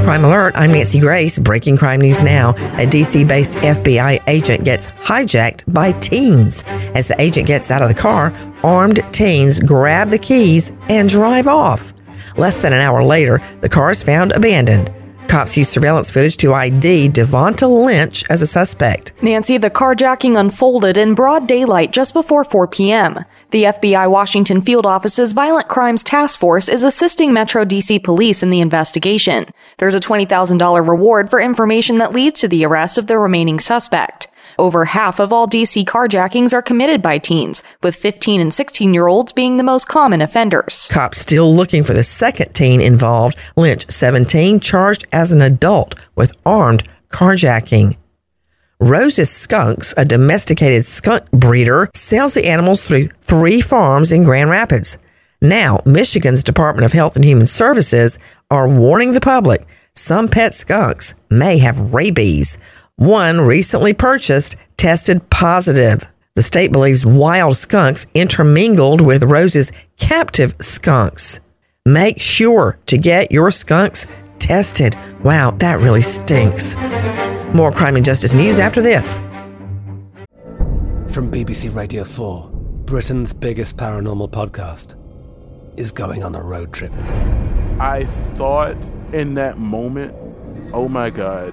Crime Alert, I'm Nancy Grace. Breaking crime news now. A DC based FBI agent gets hijacked by teens. As the agent gets out of the car, armed teens grab the keys and drive off. Less than an hour later, the car is found abandoned. Cops used surveillance footage to ID Devonta Lynch as a suspect. Nancy, the carjacking unfolded in broad daylight just before 4 p.m. The FBI Washington Field Office's Violent Crimes Task Force is assisting Metro DC police in the investigation. There's a $20,000 reward for information that leads to the arrest of the remaining suspect. Over half of all DC carjackings are committed by teens, with 15 and 16 year olds being the most common offenders. Cops still looking for the second teen involved, Lynch, 17, charged as an adult with armed carjacking. Rose's Skunks, a domesticated skunk breeder, sells the animals through three farms in Grand Rapids. Now, Michigan's Department of Health and Human Services are warning the public some pet skunks may have rabies. One recently purchased tested positive. The state believes wild skunks intermingled with Rose's captive skunks. Make sure to get your skunks tested. Wow, that really stinks. More crime and justice news after this. From BBC Radio 4, Britain's biggest paranormal podcast is going on a road trip. I thought in that moment, oh my God.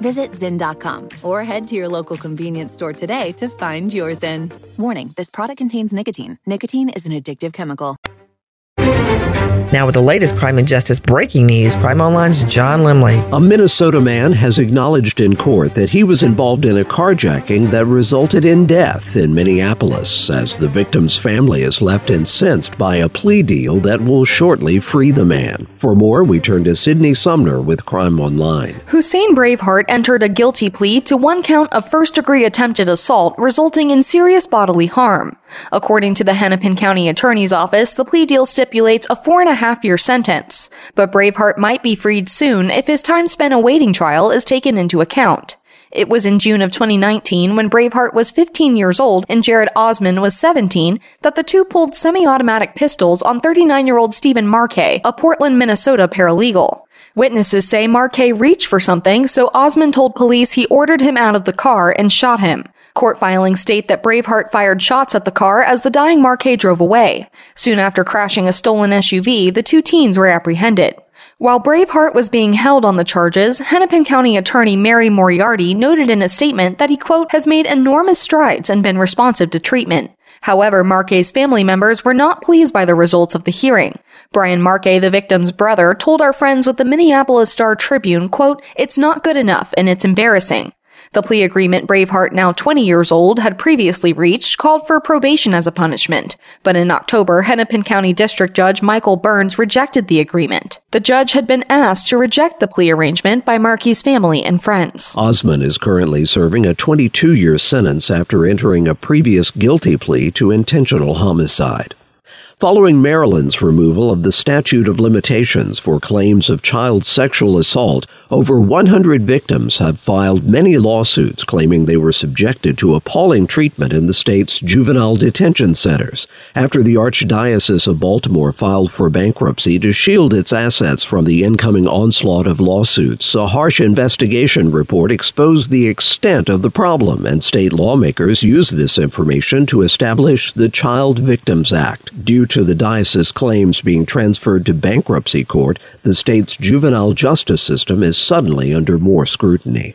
Visit Zyn.com or head to your local convenience store today to find your Zyn. Warning this product contains nicotine. Nicotine is an addictive chemical. Now, with the latest crime and justice breaking news, Crime Online's John Lemley. A Minnesota man has acknowledged in court that he was involved in a carjacking that resulted in death in Minneapolis, as the victim's family is left incensed by a plea deal that will shortly free the man. For more, we turn to Sydney Sumner with Crime Online. Hussein Braveheart entered a guilty plea to one count of first degree attempted assault resulting in serious bodily harm. According to the Hennepin County Attorney's Office, the plea deal stipulates a four and a half year sentence, but Braveheart might be freed soon if his time spent awaiting trial is taken into account. It was in June of 2019 when Braveheart was 15 years old and Jared Osman was 17 that the two pulled semi-automatic pistols on 39-year-old Stephen Markey, a Portland, Minnesota paralegal. Witnesses say Markey reached for something, so Osman told police he ordered him out of the car and shot him. Court filings state that Braveheart fired shots at the car as the dying Markey drove away. Soon after crashing a stolen SUV, the two teens were apprehended. While Braveheart was being held on the charges, Hennepin County Attorney Mary Moriarty noted in a statement that he, quote, has made enormous strides and been responsive to treatment. However, Markey's family members were not pleased by the results of the hearing. Brian Markey, the victim's brother, told our friends with the Minneapolis Star Tribune, quote, it's not good enough and it's embarrassing. The plea agreement Braveheart, now 20 years old, had previously reached called for probation as a punishment. But in October, Hennepin County District Judge Michael Burns rejected the agreement. The judge had been asked to reject the plea arrangement by Markey's family and friends. Osman is currently serving a 22 year sentence after entering a previous guilty plea to intentional homicide following Maryland's removal of the statute of limitations for claims of child sexual assault. Over 100 victims have filed many lawsuits claiming they were subjected to appalling treatment in the state's juvenile detention centers after the Archdiocese of Baltimore filed for bankruptcy to shield its assets from the incoming onslaught of lawsuits. A harsh investigation report exposed the extent of the problem, and state lawmakers used this information to establish the Child Victims Act. Due to the diocese claims being transferred to bankruptcy court, the state's juvenile justice system is suddenly under more scrutiny.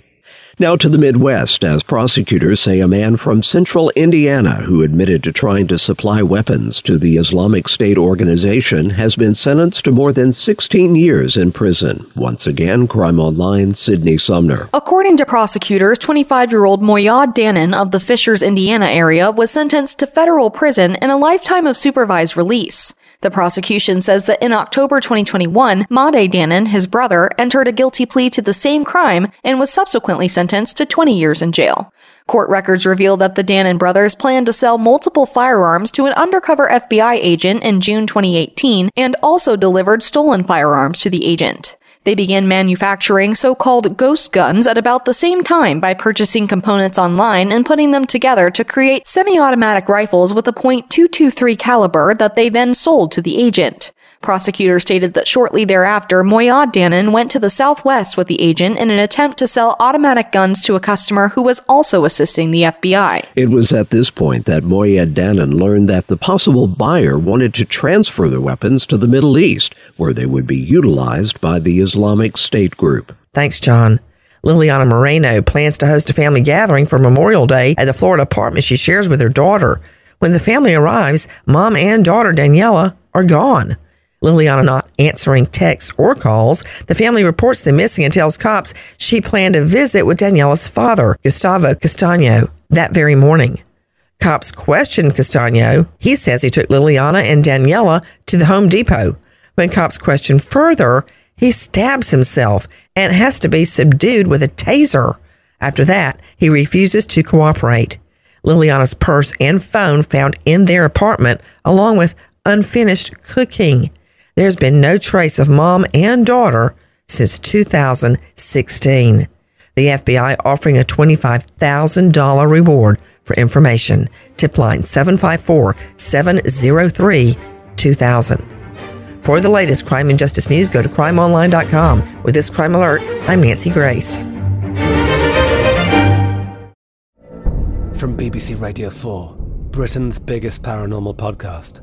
Now to the Midwest, as prosecutors say a man from central Indiana who admitted to trying to supply weapons to the Islamic State organization has been sentenced to more than 16 years in prison. Once again, Crime Online, Sydney Sumner. According to prosecutors, 25 year old Moyad Dannon of the Fishers, Indiana area was sentenced to federal prison and a lifetime of supervised release. The prosecution says that in October 2021, Mahde Dannon, his brother, entered a guilty plea to the same crime and was subsequently sentenced to 20 years in jail. Court records reveal that the Dannon brothers planned to sell multiple firearms to an undercover FBI agent in June 2018 and also delivered stolen firearms to the agent. They began manufacturing so-called ghost guns at about the same time by purchasing components online and putting them together to create semi-automatic rifles with a .223 caliber that they then sold to the agent. Prosecutors stated that shortly thereafter, Moyad Dannon went to the southwest with the agent in an attempt to sell automatic guns to a customer who was also assisting the FBI. It was at this point that Moyad Dannon learned that the possible buyer wanted to transfer the weapons to the Middle East, where they would be utilized by the Islamic State group. Thanks, John. Liliana Moreno plans to host a family gathering for Memorial Day at the Florida apartment she shares with her daughter. When the family arrives, mom and daughter Daniela are gone. Liliana not answering texts or calls. The family reports them missing and tells cops she planned a visit with Daniela's father, Gustavo Castaño, that very morning. Cops question Castaño. He says he took Liliana and Daniela to the Home Depot. When cops question further, he stabs himself and has to be subdued with a taser. After that, he refuses to cooperate. Liliana's purse and phone found in their apartment, along with unfinished cooking. There's been no trace of mom and daughter since 2016. The FBI offering a $25,000 reward for information. Tip line 754 703 2000. For the latest crime and justice news, go to crimeonline.com. With this crime alert, I'm Nancy Grace. From BBC Radio 4, Britain's biggest paranormal podcast